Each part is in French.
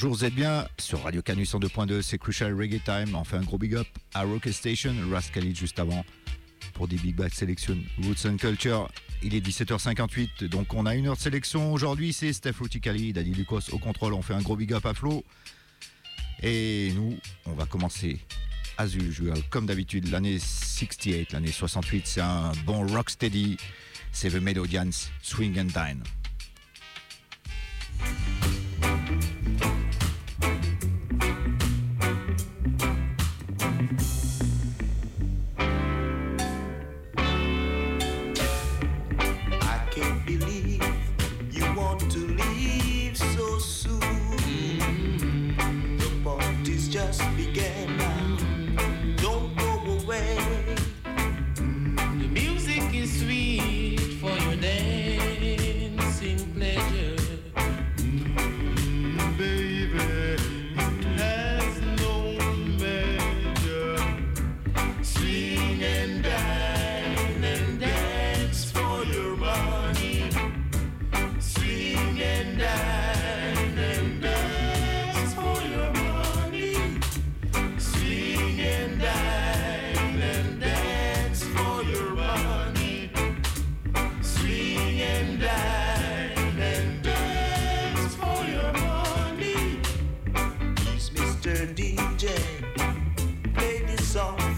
Bonjour, vous êtes bien sur Radio Canus 102.2, c'est Crucial Reggae Time. On fait un gros big up à Rocket Station, Rascalid juste avant pour des Big Bad Selection Roots and Culture. Il est 17h58, donc on a une heure de sélection. Aujourd'hui, c'est Steph Ruticali, Daddy Lucas au contrôle. On fait un gros big up à Flo. Et nous, on va commencer as usual, comme d'habitude, l'année 68, l'année 68, c'est un bon rocksteady. C'est The Melodians, Swing and Dine.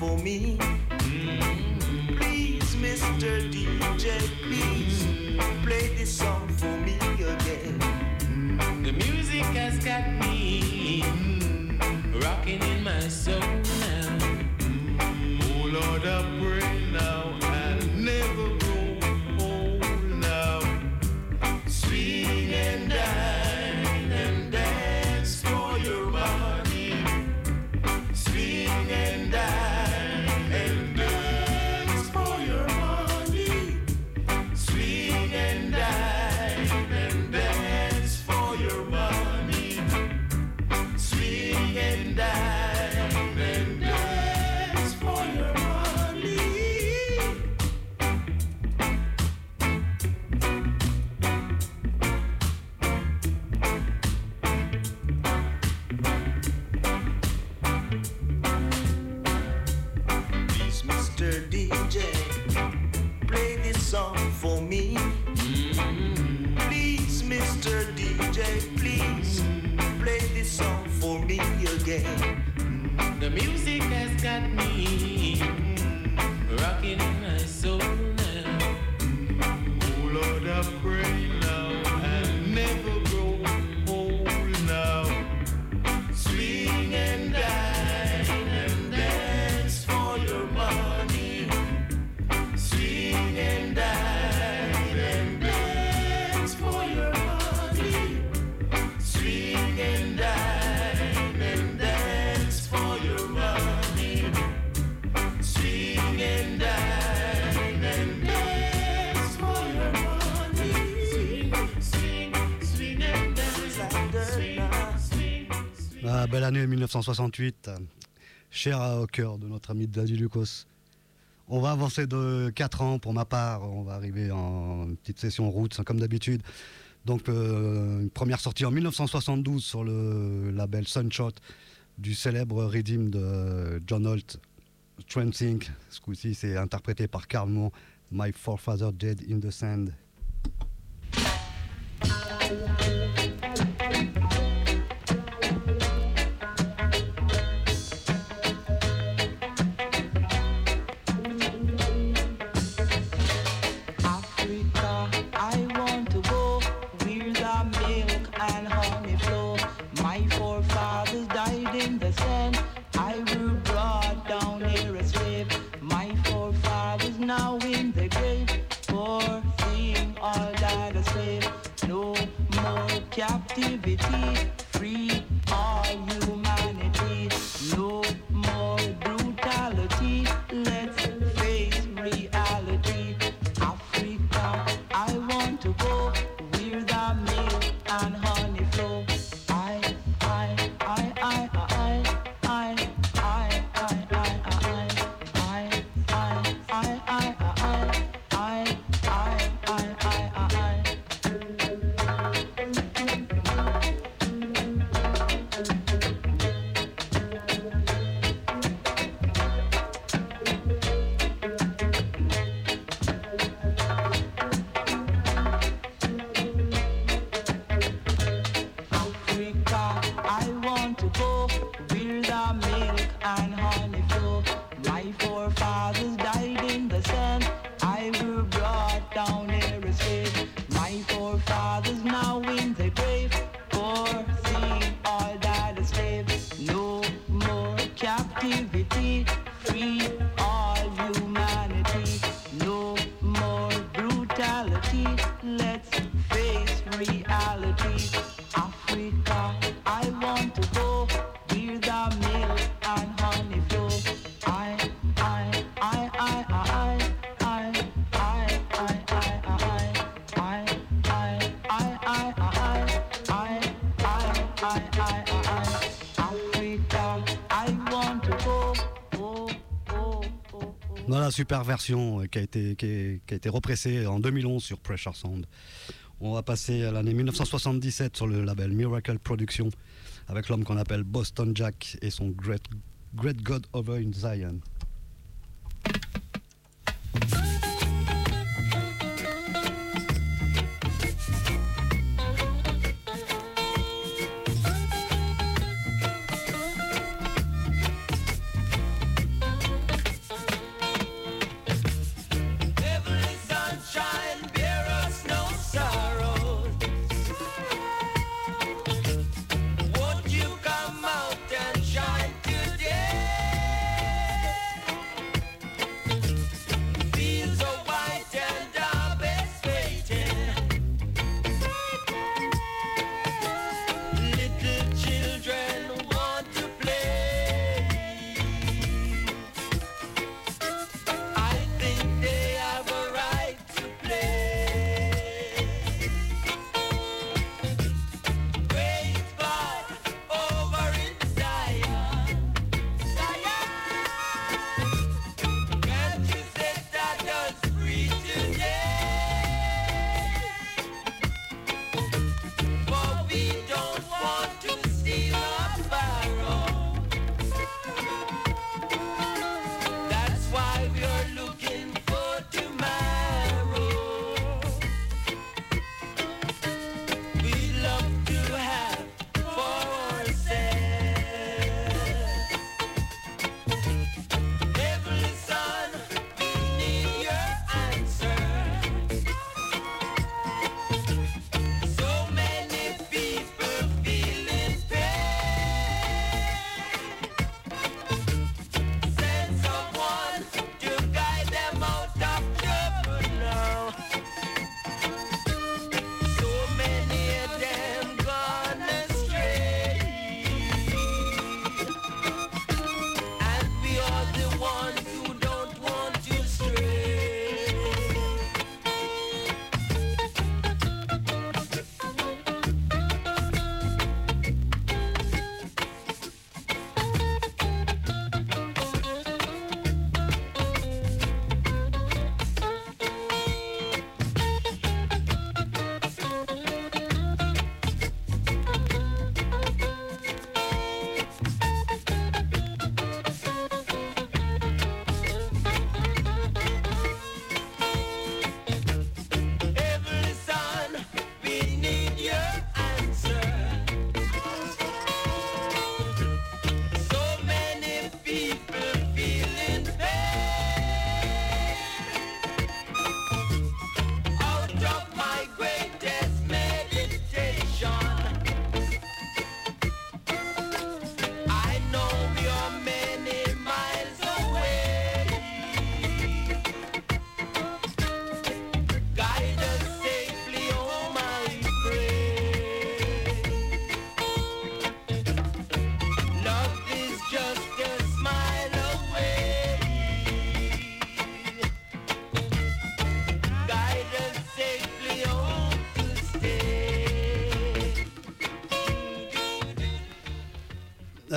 for me. Please, Mr. DJ, please play this song for me again. The music has got me rocking in my soul. Belle année 1968, cher au cœur de notre ami Daddy Lucas. On va avancer de 4 ans pour ma part, on va arriver en petite session route comme d'habitude. Donc euh, une première sortie en 1972 sur le label Sunshot du célèbre Redeem de John Holt, Trancing. Ce coup-ci c'est interprété par Carl My Forefather Dead in the Sand. activity. Super version euh, qui a été, qui, a été repressée en 2011 sur Pressure Sound. On va passer à l'année 1977 sur le label Miracle Production avec l'homme qu'on appelle Boston Jack et son Great, Great God Over in Zion.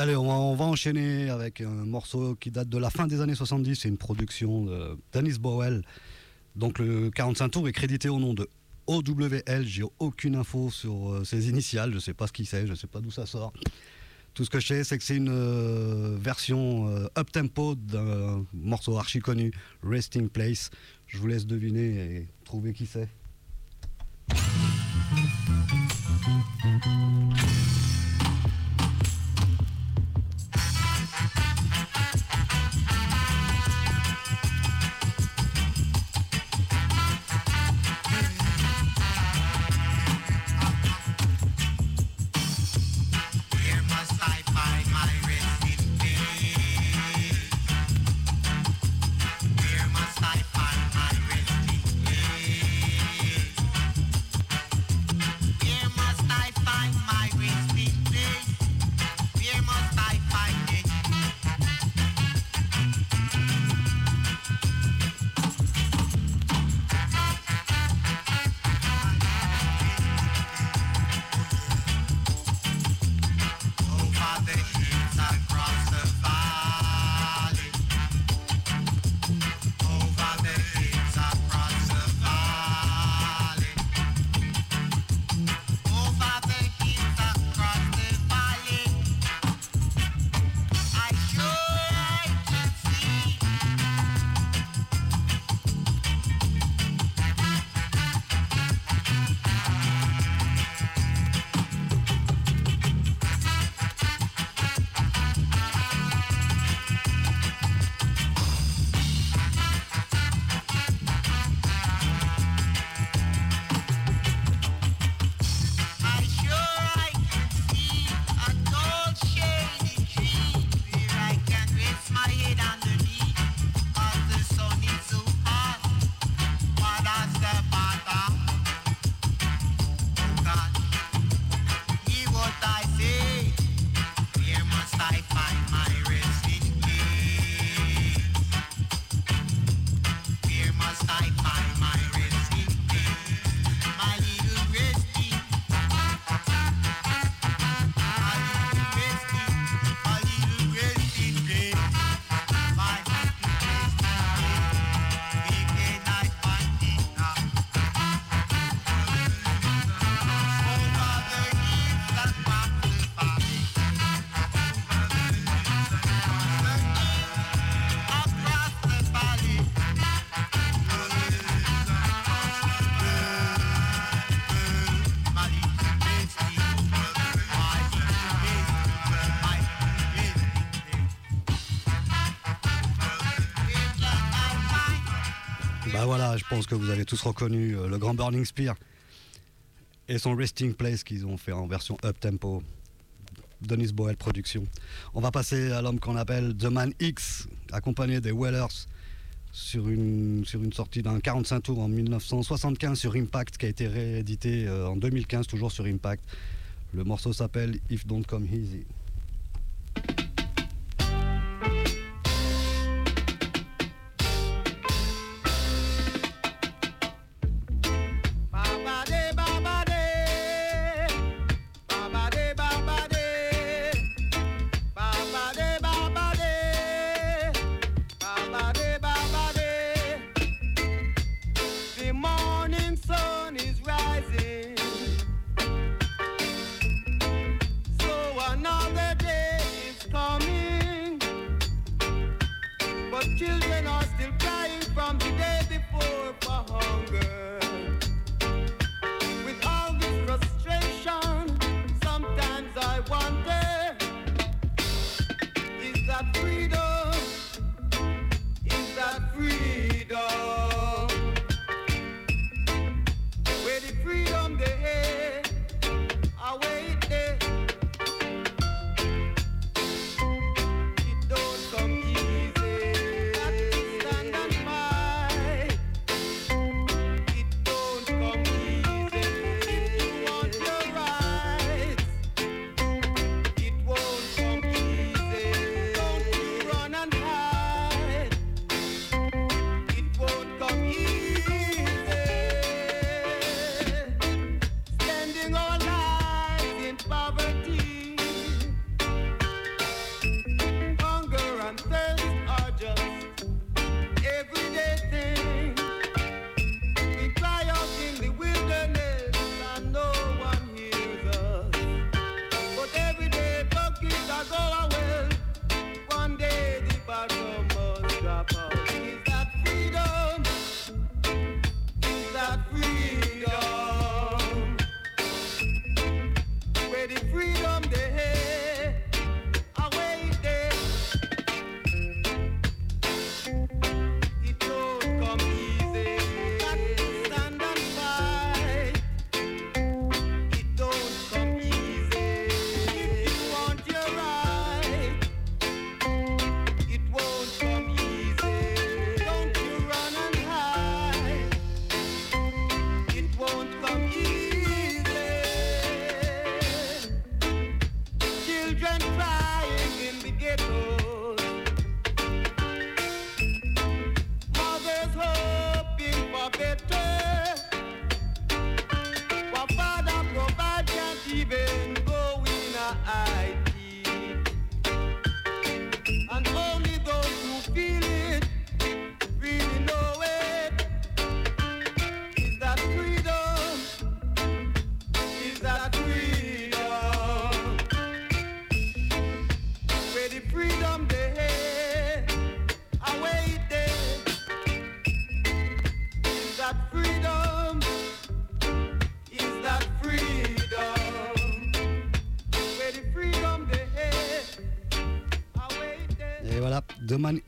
Allez, on va, enchaîner avec un morceau qui date de la fin des années 70. C'est une production de Dennis Bowell. Donc le 45 tours est crédité au nom de OWL. J'ai aucune info sur euh, ses initiales. Je ne sais pas ce qu'il c'est. Je ne sais pas d'où ça sort. Tout ce que je sais, c'est que c'est une euh, version euh, up-tempo d'un morceau archi connu, Resting Place. Je vous laisse deviner et trouver qui c'est. Pense que vous avez tous reconnu euh, le grand Burning Spear et son Resting Place qu'ils ont fait en version up tempo. Denis Boel Production. On va passer à l'homme qu'on appelle The Man X, accompagné des Wellers sur une, sur une sortie d'un 45 tours en 1975 sur Impact qui a été réédité euh, en 2015 toujours sur Impact. Le morceau s'appelle If Don't Come Easy.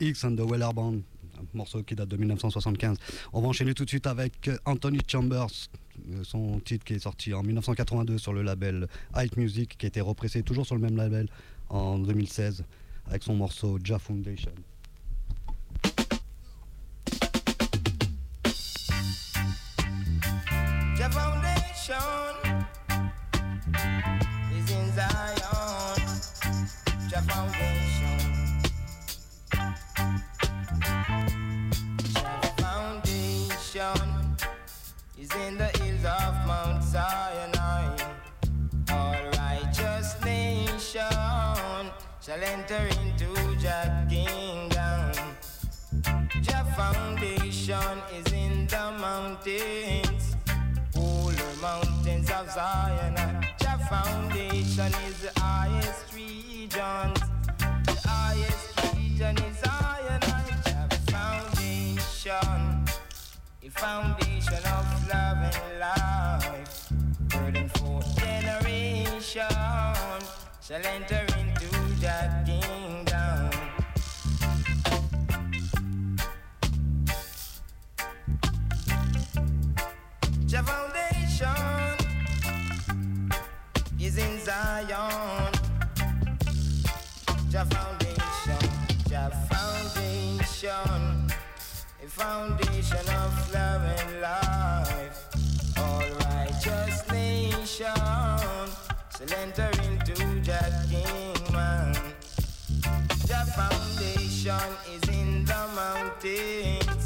X and the Weller Band, un morceau qui date de 1975. On va enchaîner tout de suite avec euh, Anthony Chambers, euh, son titre qui est sorti en 1982 sur le label Hype Music, qui a été repressé toujours sur le même label en 2016 avec son morceau Ja Foundation. Is in the hills of Mount Sinai. All righteous nation shall enter into Jah kingdom. Jah foundation is in the mountains, polar mountains of Zion. Foundation of love and life. Third and fourth generation shall enter into that kingdom. Your foundation is in Zion. Your foundation, your foundation, a foundation of love and life. All righteous nation enter into that kingdom. The foundation is in the mountains,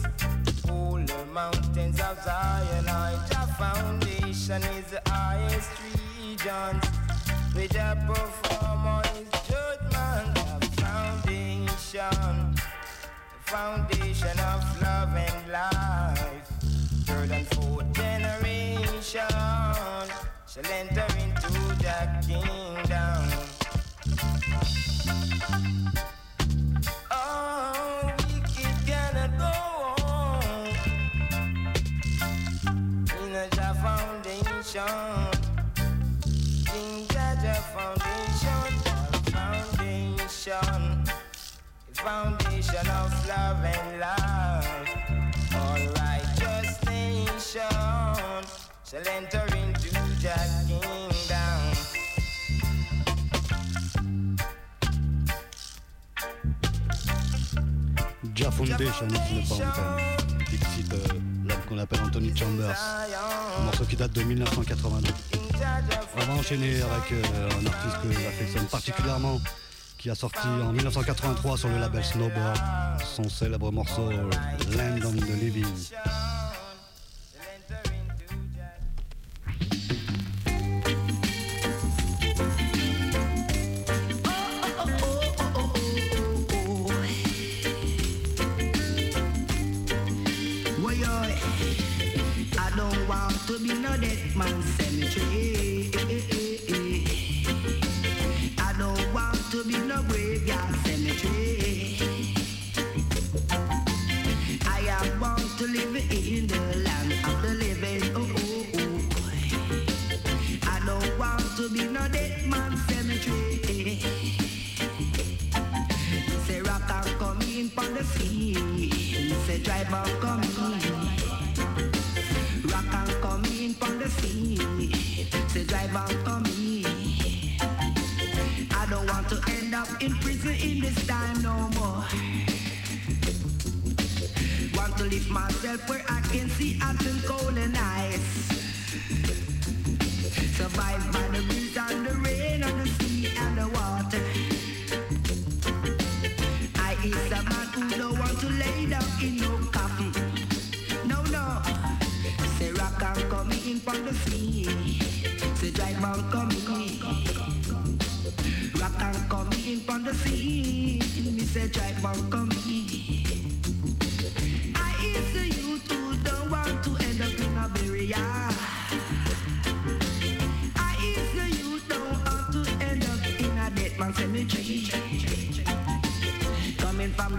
all the mountains of Zion. The foundation is the highest regions, with the performance foundation of love and life. Third and fourth generation shall enter into the kingdom. Oh, wicked cannot go on in a foundation. In Jah foundation, Jah foundation, foundation of love and life. All righteous nation shall enter into that kingdom. Ja Foundation. Ici de l'homme qu'on appelle Anthony Chambers. Un morceau qui date de 1982. On va enchaîner avec euh, un artiste que j'affectionne particulièrement, qui a sorti en 1983 sur le label Snowboard son célèbre morceau Land on the Living. Myself where I can see hot and cold and ice. Survive by the breeze and the rain and the sea and the water. I is a man who don't want to lay down in no coffin. No, no. Say rock and come in from the sea. Say drive and come in. Rock and come in from the sea. Me say drive and come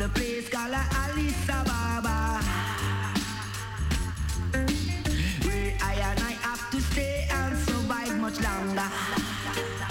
The place called Alice Ababa. Where I and I have to stay and survive much longer.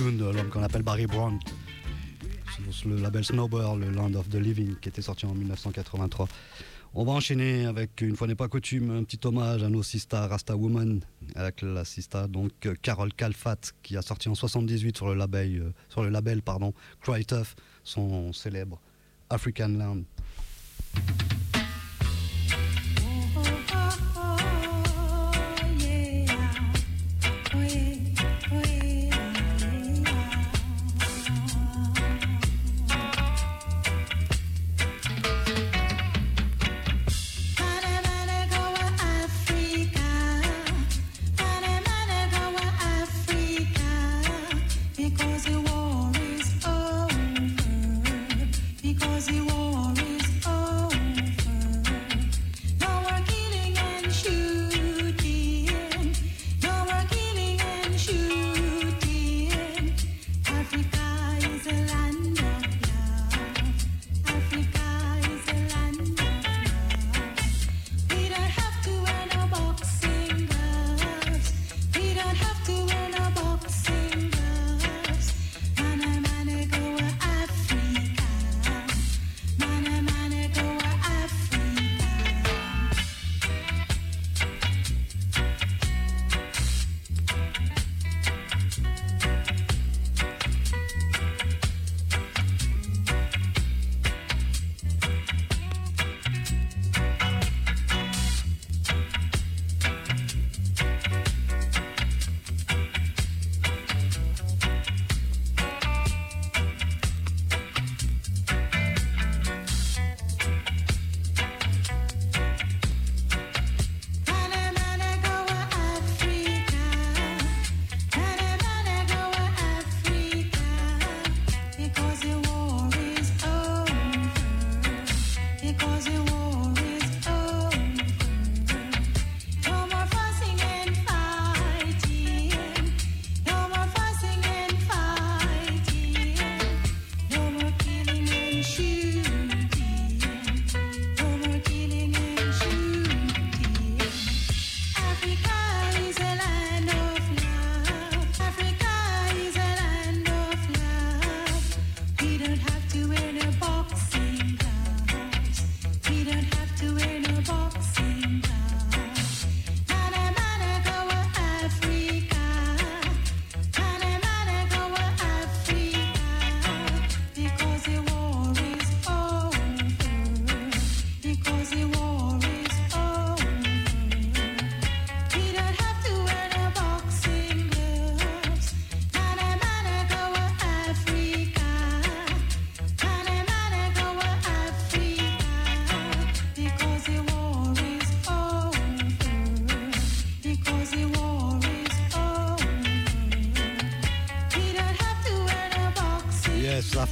de l'homme qu'on appelle Barry Brown le label Snowbird, le Land of the Living, qui était sorti en 1983. On va enchaîner avec, une fois n'est pas coutume, un petit hommage à nos sisters Rasta Woman, avec la sista donc Carole Calfat, qui a sorti en 78 sur le label, euh, sur le label pardon, Cry Tough, son célèbre African Land.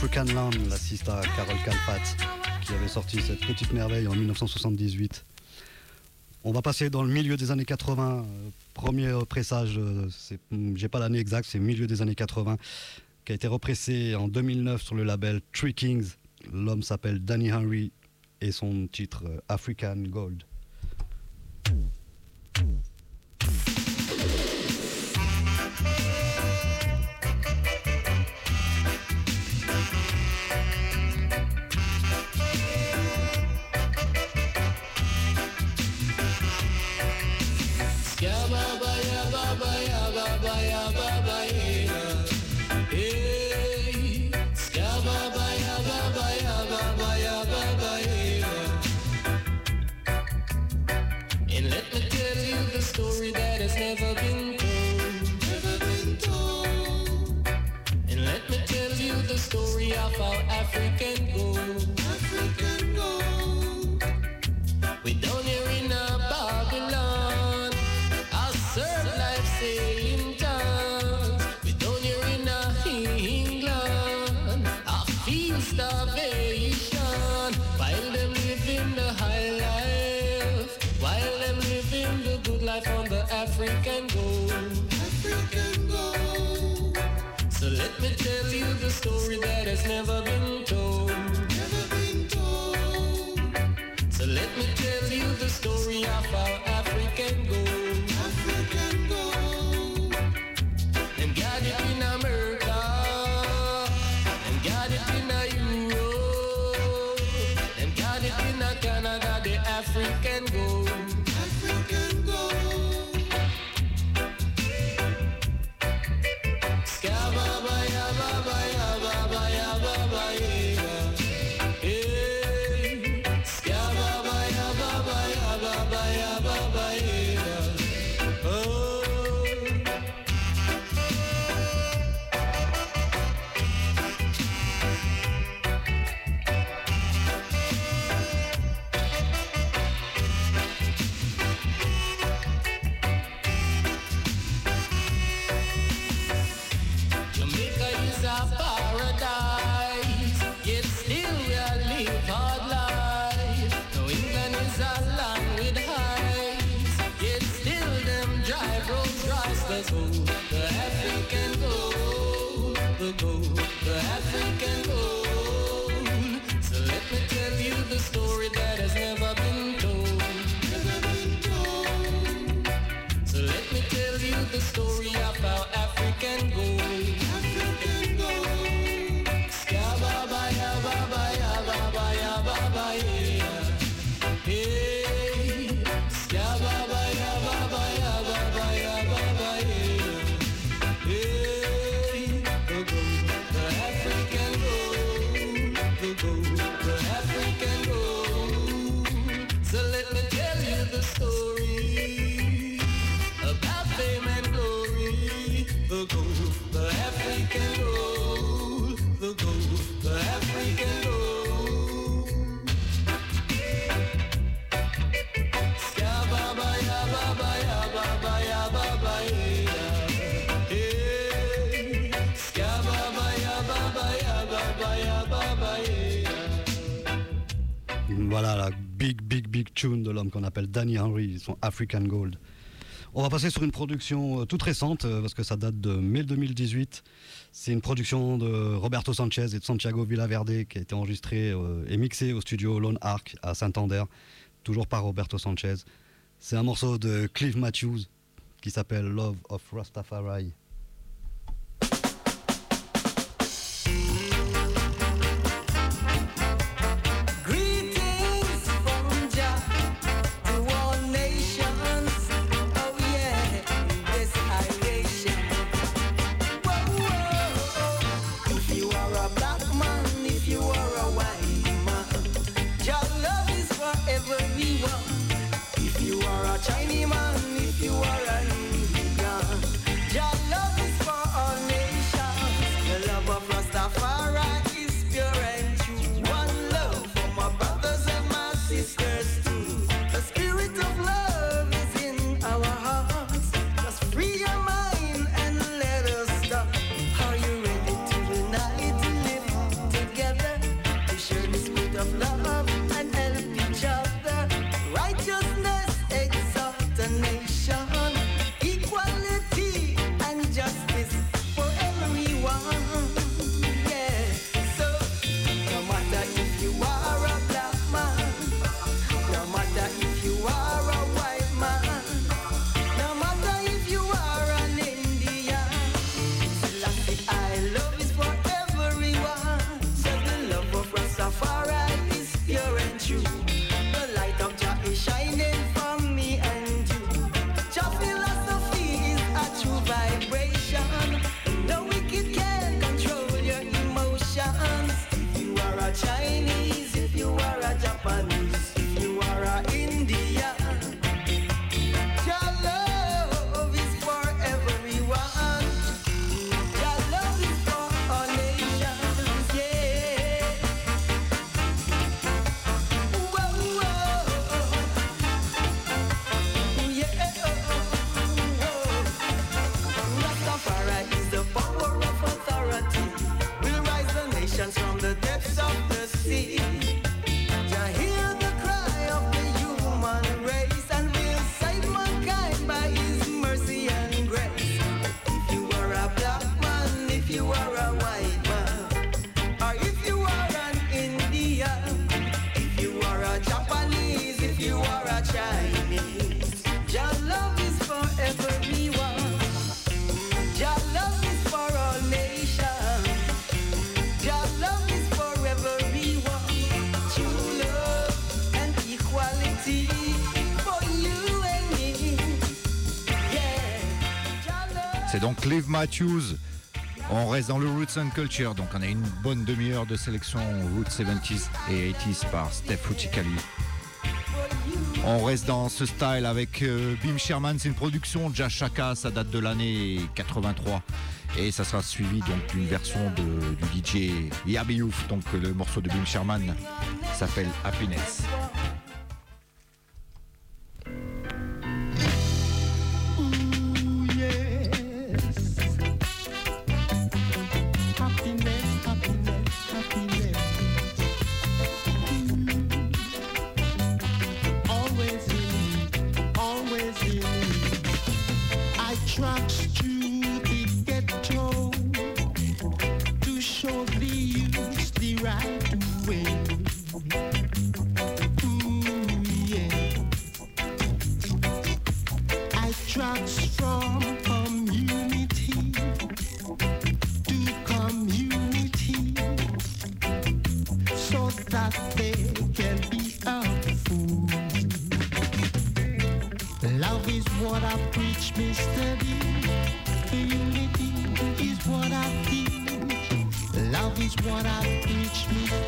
African Land, la sista Carole Calfat, qui avait sorti cette petite merveille en 1978. On va passer dans le milieu des années 80. Euh, premier pressage, euh, hmm, j'ai pas l'année exacte, c'est milieu des années 80, qui a été repressé en 2009 sur le label Tree Kings. L'homme s'appelle Danny Henry et son titre euh, African Gold. Danny Henry, son African Gold. On va passer sur une production euh, toute récente, euh, parce que ça date de mai 2018. C'est une production de Roberto Sanchez et de Santiago Villaverde qui a été enregistrée euh, et mixée au studio Lone Arc à Santander, toujours par Roberto Sanchez. C'est un morceau de Clive Matthews qui s'appelle Love of Rastafari. Matthews. On reste dans le Roots and Culture, donc on a une bonne demi-heure de sélection Roots 70s et 80s par Steph Futicali. On reste dans ce style avec euh, Bim Sherman, c'est une production déjà Chaka, ça date de l'année 83. Et ça sera suivi donc d'une version du DJ Yabiouf. Donc le morceau de Bim Sherman s'appelle Happiness. Is what I preach, Mr.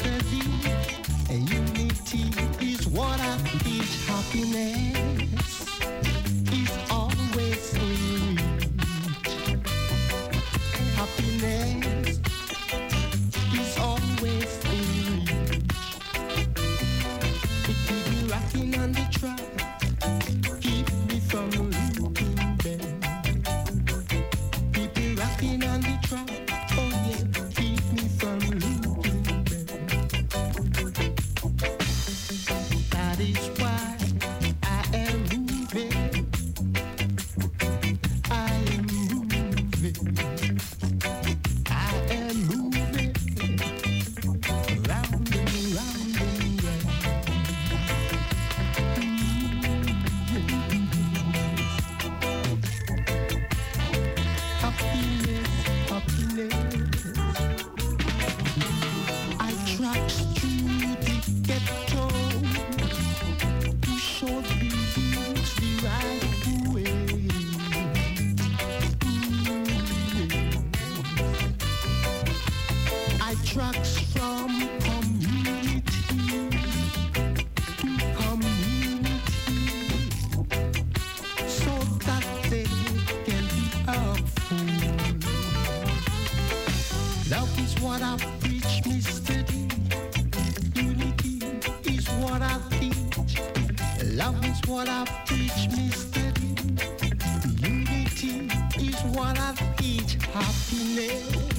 Love is what I preach, Mr. Unity is what I teach. Happiness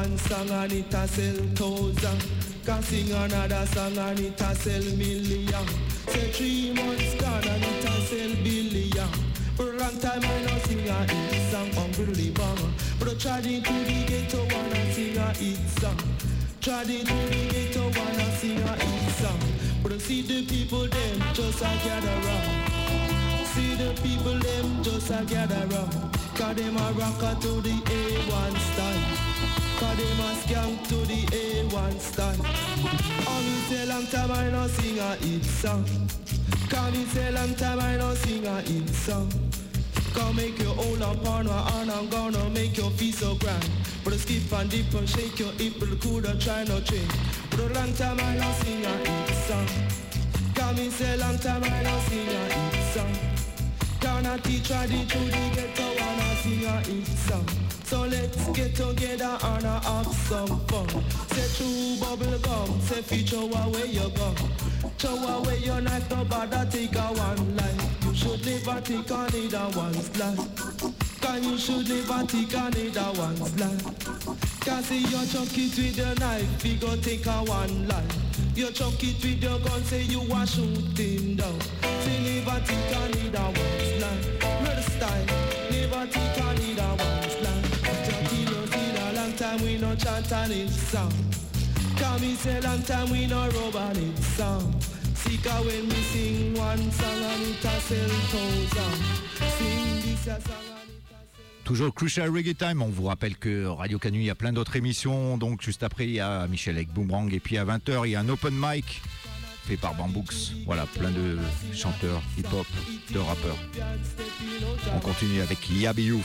one song and it a sell thousand. Can sing another song and it a sell million. Say three months gone and it a sell billion. For a long time I don't sing a hit song, unbelievable bang. But I tried into the ghetto wanna sing a hit song. Tried into the ghetto wanna sing a hit song. But I see the people them just a gather round. See the people them just a gather round. Cause them a rocker to the A1 style. Cause them a skank to the A1 style. All me say long time I no sing a hit song. Cause me say long time I no sing a hit song. Gonna make you hold up on her and I'm gonna make you feel so grand. But skip and dip and shake your hip, but coulda try no change. But a long time I don't sing a hit song. Come me say long time I don't sing a hit song. Gonna teach her the truth, the ghetto wanna sing a hit song. So let's get together and have some fun. Say true bubble gum, say feature away your gum. Throw away your knife, no bother take a one life. You should never take another one's life. Cause you should never take another one's life. Cause see you chuck it with your knife, we go take a one life. You chuck it with your gun, say you are shooting down. Say never take another one's life. Toujours Crucial Reggae Time. On vous rappelle que Radio Canu, il y a plein d'autres émissions. Donc, juste après, il y a Michel avec Boomerang. Et puis à 20h, il y a un open mic par Bambooks. Voilà, plein de chanteurs hip-hop, de rappeurs. On continue avec Yabi Youth.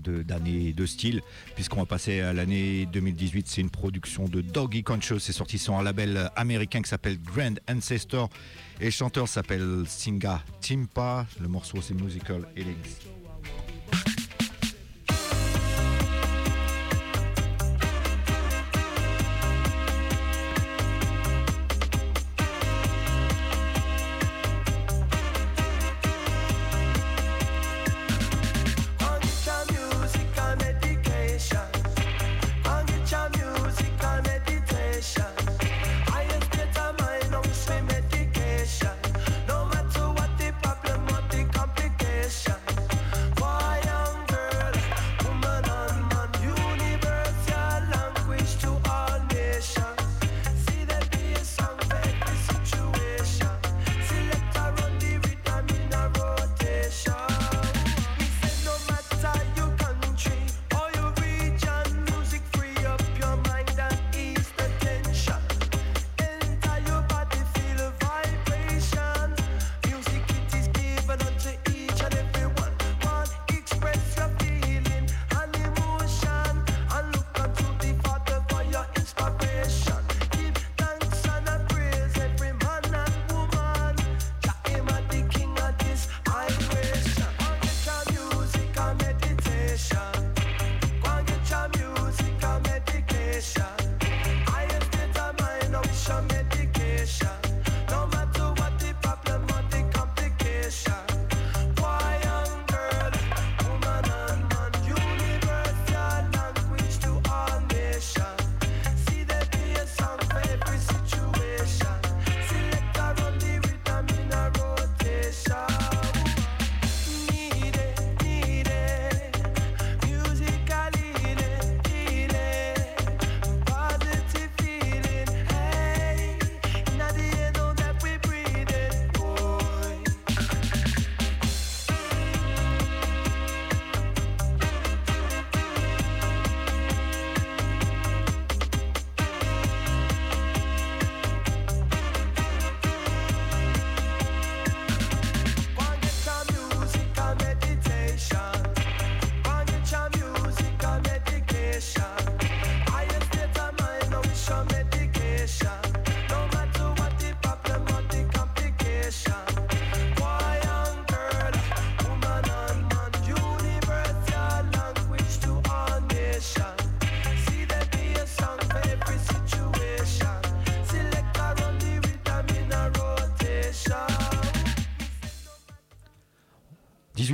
de- d'année de, style puisqu'on va passer à l'année 2018. C'est une production de Doggy Concho. C'est sorti sur un label américain qui s'appelle Grand Ancestor et le chanteur s'appelle Singa Timpa. Le morceau c'est Musical Healings.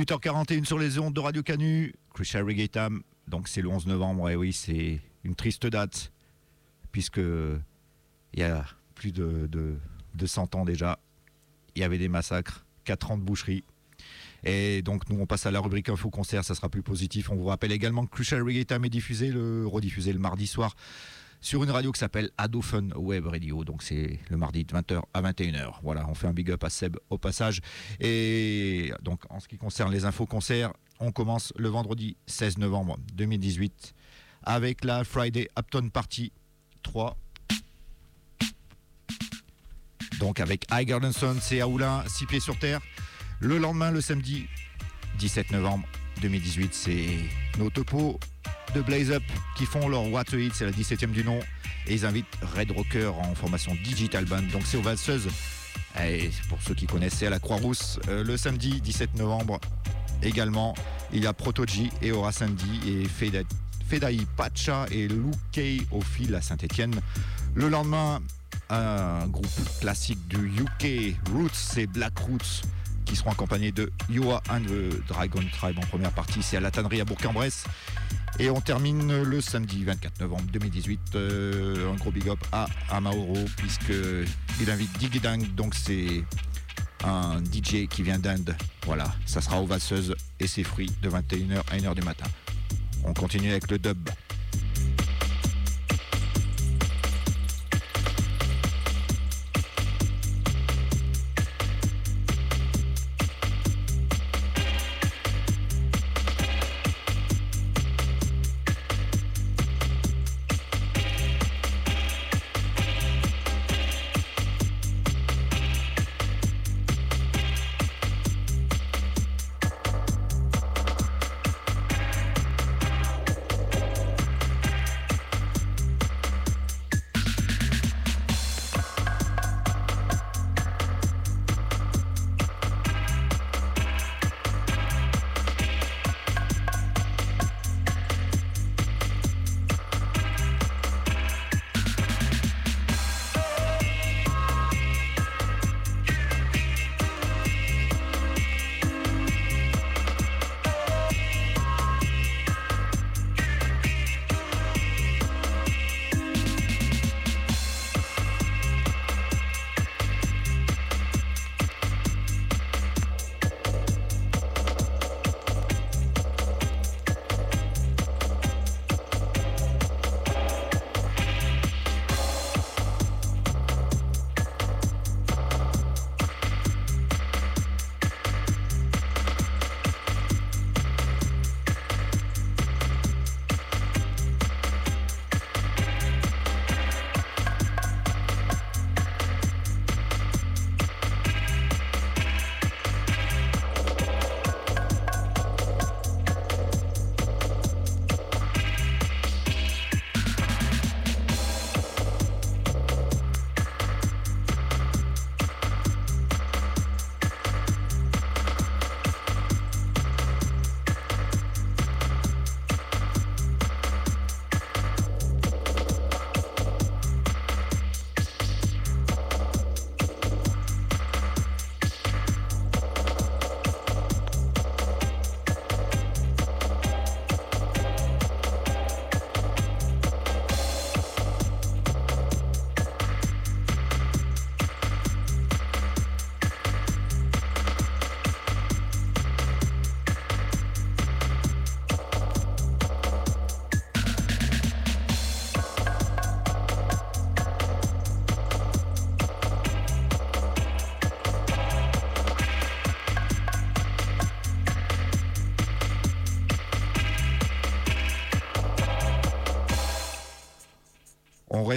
18h41 sur les ondes de Radio Canu. Crucial Reggae Time. donc c'est le 11 novembre, et oui, c'est une triste date, puisque il y a plus de, de, de 100 ans déjà, il y avait des massacres, 4 ans de boucherie. Et donc nous on passe à la rubrique info concert, ça sera plus positif. On vous rappelle également que Crucial Reggae est diffusé, le, rediffusé le mardi soir sur une radio qui s'appelle Ado Fun Web Radio. Donc c'est le mardi de 20h à 21h. Voilà, on fait un big up à Seb au passage. Et donc en ce qui concerne les infos concerts, on commence le vendredi 16 novembre 2018 avec la Friday Upton Party 3. Donc avec High Gardenson, c'est à Oulin, 6 pieds sur terre. Le lendemain, le samedi 17 novembre 2018, c'est nos topos de Blaze Up qui font leur What to c'est la 17e du nom. Et ils invitent Red Rocker en formation Digital Band. Donc c'est aux valseuses. Et pour ceux qui connaissent, c'est à la Croix-Rousse. Euh, le samedi 17 novembre également, il y a Protoji et Aura Sandy et Feda- Fedai Pacha et Lou Kay au fil à Saint-Etienne. Le lendemain, un groupe classique du UK Roots, c'est Black Roots qui seront accompagnés de Yoa and the Dragon Tribe en première partie. C'est à la tannerie à Bourg-en-Bresse. Et on termine le samedi 24 novembre 2018. euh, un gros big up à Amaoro, puisqu'il invite Diggy Dang. Donc c'est un DJ qui vient d'Inde. Voilà, ça sera aux Vasseuses et ses fruits de 21h à 1h du matin. On continue avec le dub.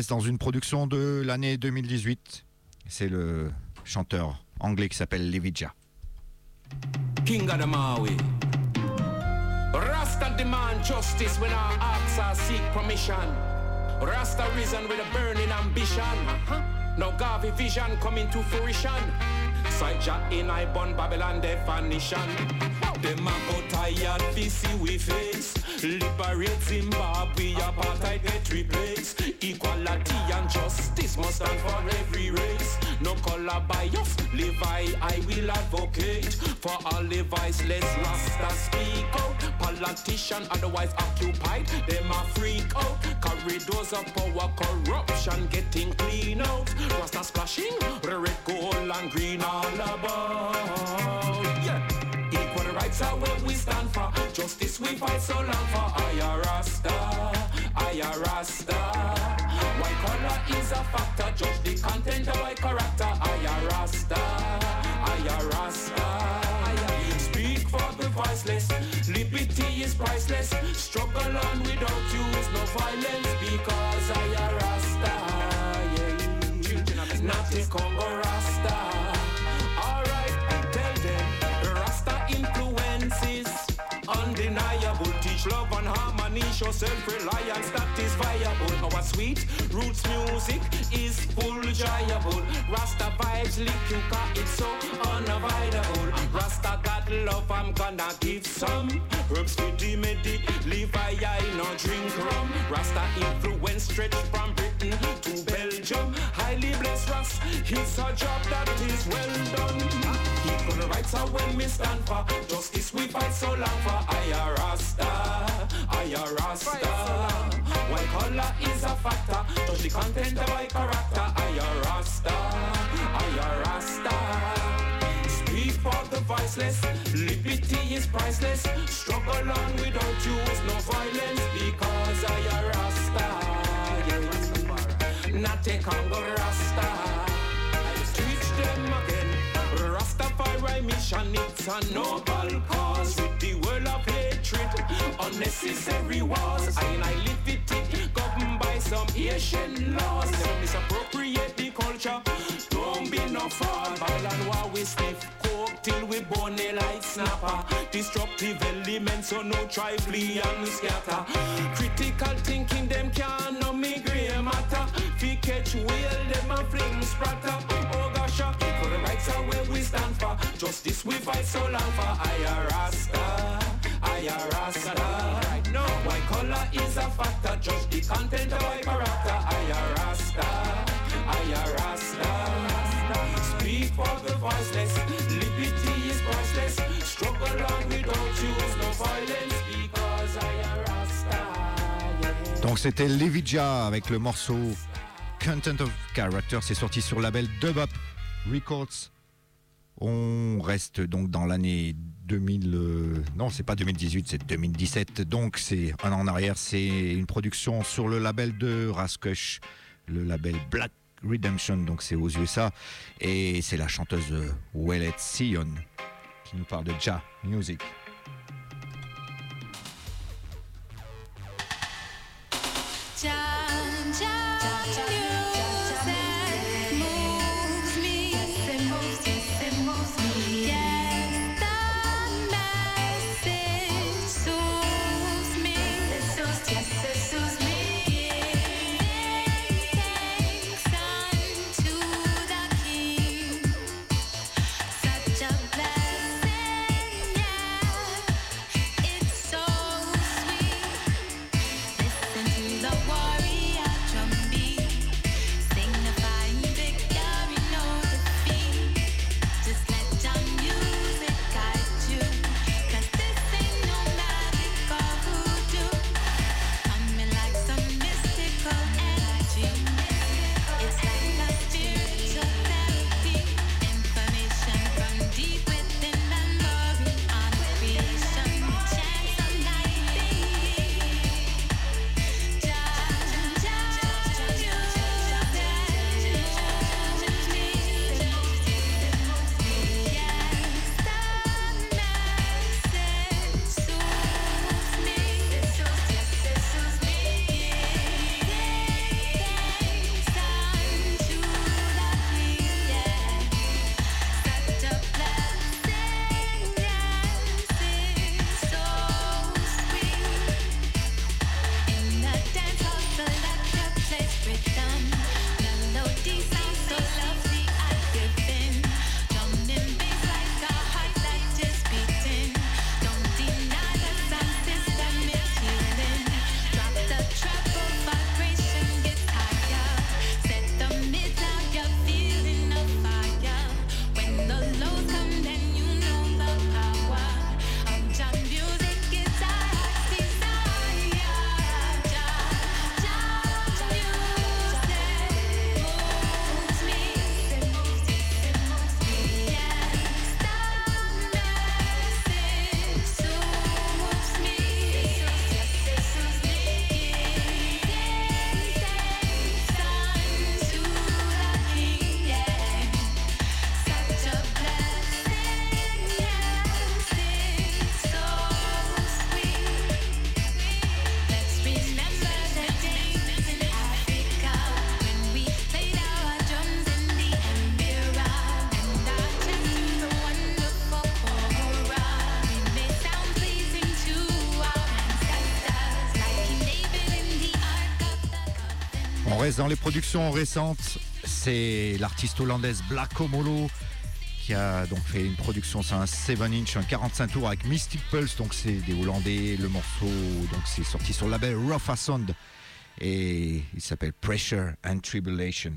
Reste dans une production de l'année 2018. C'est le chanteur anglais qui s'appelle Levija. King of the Maui. Rasta demand justice when our acts are seek permission. Rasta risen with a burning ambition. Now Garvey vision coming to fruition. Side Jah in I born Babylon definition. Them a tired see we face. Liberate Zimbabwe, apartheid get replaced. Equality and justice must stand for every race. No color bias, Levi, I will advocate for all the voiceless Rasta speak out. Politician otherwise occupied, them a freak out. Corridors of power, corruption getting clean out. Rasta splashing, red, gold, and green all about. Yeah. Equal rights are what we stand for. Justice we fight so long for. I Rasta, I Rasta. White color is a factor. Judge the content of white character. I Rasta, I Rasta. Speak for the voiceless. Liberty is priceless. Struggle on without use no violence because I Rasta. Yeah. Not the Congo Rasta. Show self-reliance that is viable. Our sweet roots music is full joyable. Rasta vibes lick you cause it's so unavoidable. Rasta got love, I'm gonna give some. Herbs for the medic, Levi, I no drink rum. Rasta influence stretch from Britain to Belgium. Highly blessed Ras, it's a job that is well done. Equal rights are when we stand for. Justice we fight so long for. I Rasta, I Rasta. White color is a factor. Touch the content of my character. I Rasta, I Rasta. Speak for the voiceless. Liberty is priceless. Struggle on without use no violence. Because I Rasta yeah. Not a Congo Rasta Mission, it's a noble cause. With the world of hatred, unnecessary wars. I and I live it, it governed by some Asian laws. Them misappropriate the culture. Don't be no fraud. And war we sniff coke till we bone a like snapper. Destructive elements, so no try flee and scatter. Critical thinking, them can't know me grey matter. Fi catch whale, them a fling spratter. Justice we fight so long for. Rasta. Right now, white color is a factor. Judge the content of my character. I Rasta. Speak for the voiceless. Liberty is priceless. Struggle on without use no violence because. Yeah. Donc c'était Levija avec le morceau Content of Character. C'est sorti sur le label Dub Up Records. On reste donc dans l'année 2000. euh, non, c'est pas 2018, c'est 2017. Donc c'est un an en arrière. C'est une production sur le label de Raskush, le label Black Redemption. Donc c'est aux USA. Et c'est la chanteuse euh, Wellet Sion qui nous parle de Ja Music. Dans les productions récentes. C'est l'artiste hollandaise Black Omolo qui a donc fait une production, c'est un 7 inch, un 45 tours avec Mystic Pulse, donc c'est des Hollandais. Le morceau, donc c'est sorti sur le label Rough Sound et il s'appelle Pressure and Tribulation.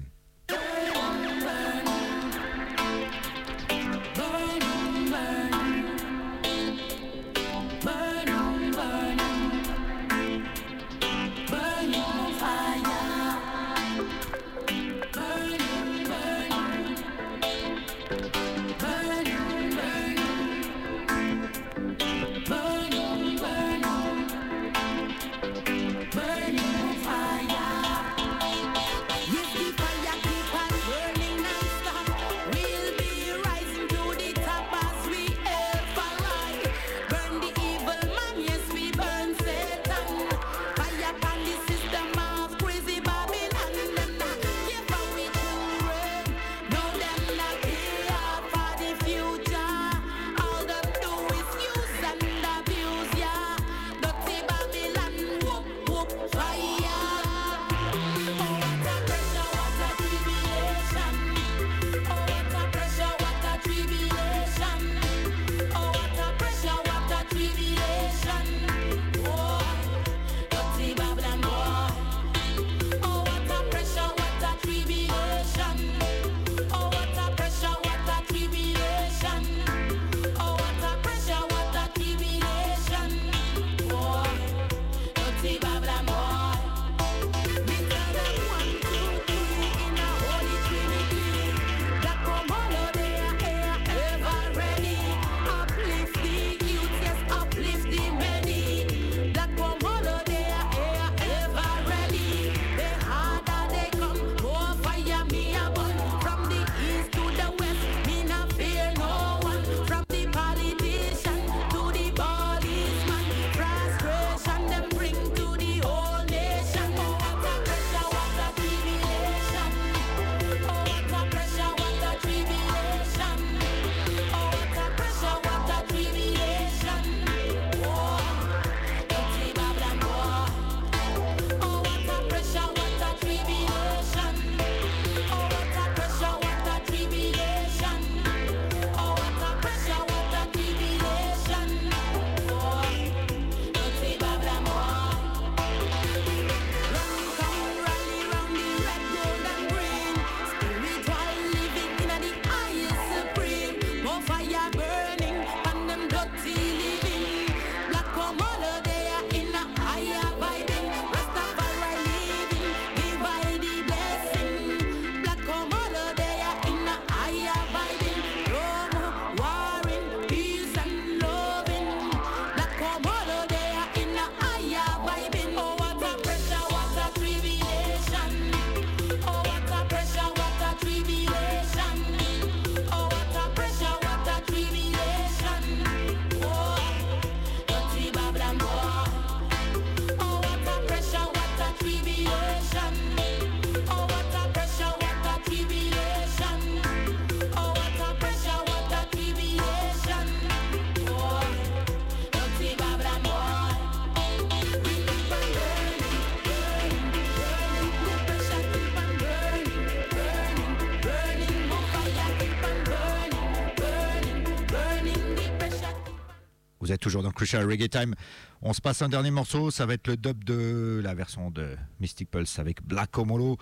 Crucial Reggae Time. On se passe un dernier morceau, ça va être le dub de la version de Mystic Pulse avec Black Omolo.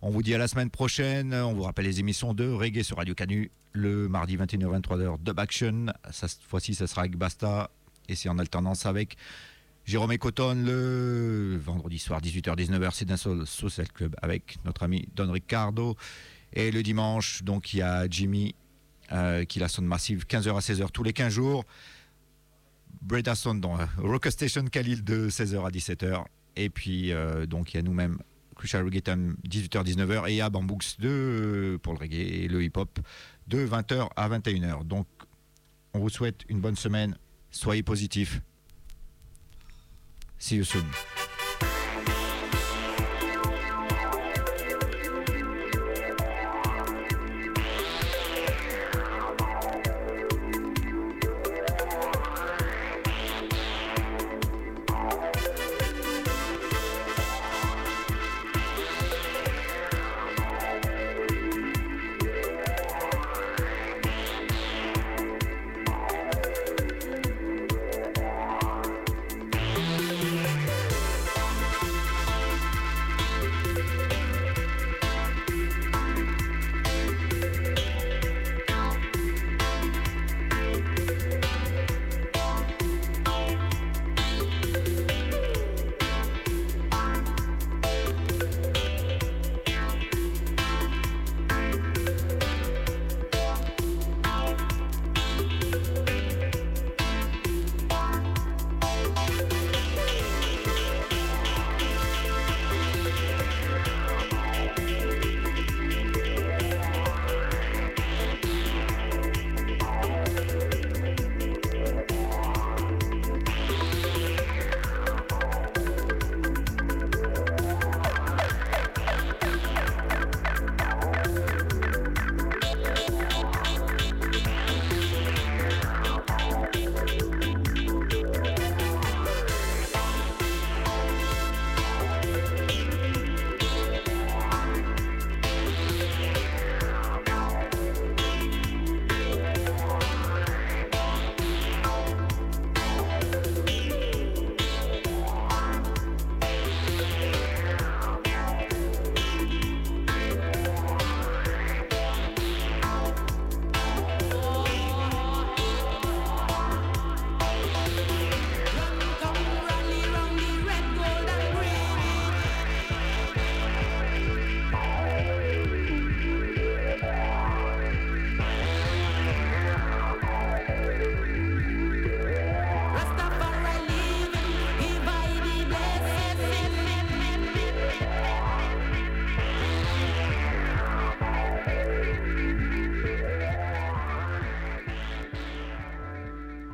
On vous dit à la semaine prochaine. On vous rappelle les émissions de reggae sur Radio Canu le mardi 21h-23h Dub Action. Cette fois-ci, ça sera avec Basta et c'est en alternance avec Jérôme et Coton le vendredi soir 18h-19h. C'est d'un Soul Social Club avec notre ami Don Ricardo. Et le dimanche, donc, il y a Jimmy euh, qui la sonne massive 15h à 16h tous les 15 jours. Breda Sound dans euh, Rock Station Khalil de 16h à 17h. Et puis, euh, donc, il y a nous-mêmes Crucial Reggae Time 18h-19h et il y a Bambooks de, pour le reggae et le hip-hop de 20h à 21h. Donc, on vous souhaite une bonne semaine. Soyez positifs. See you soon.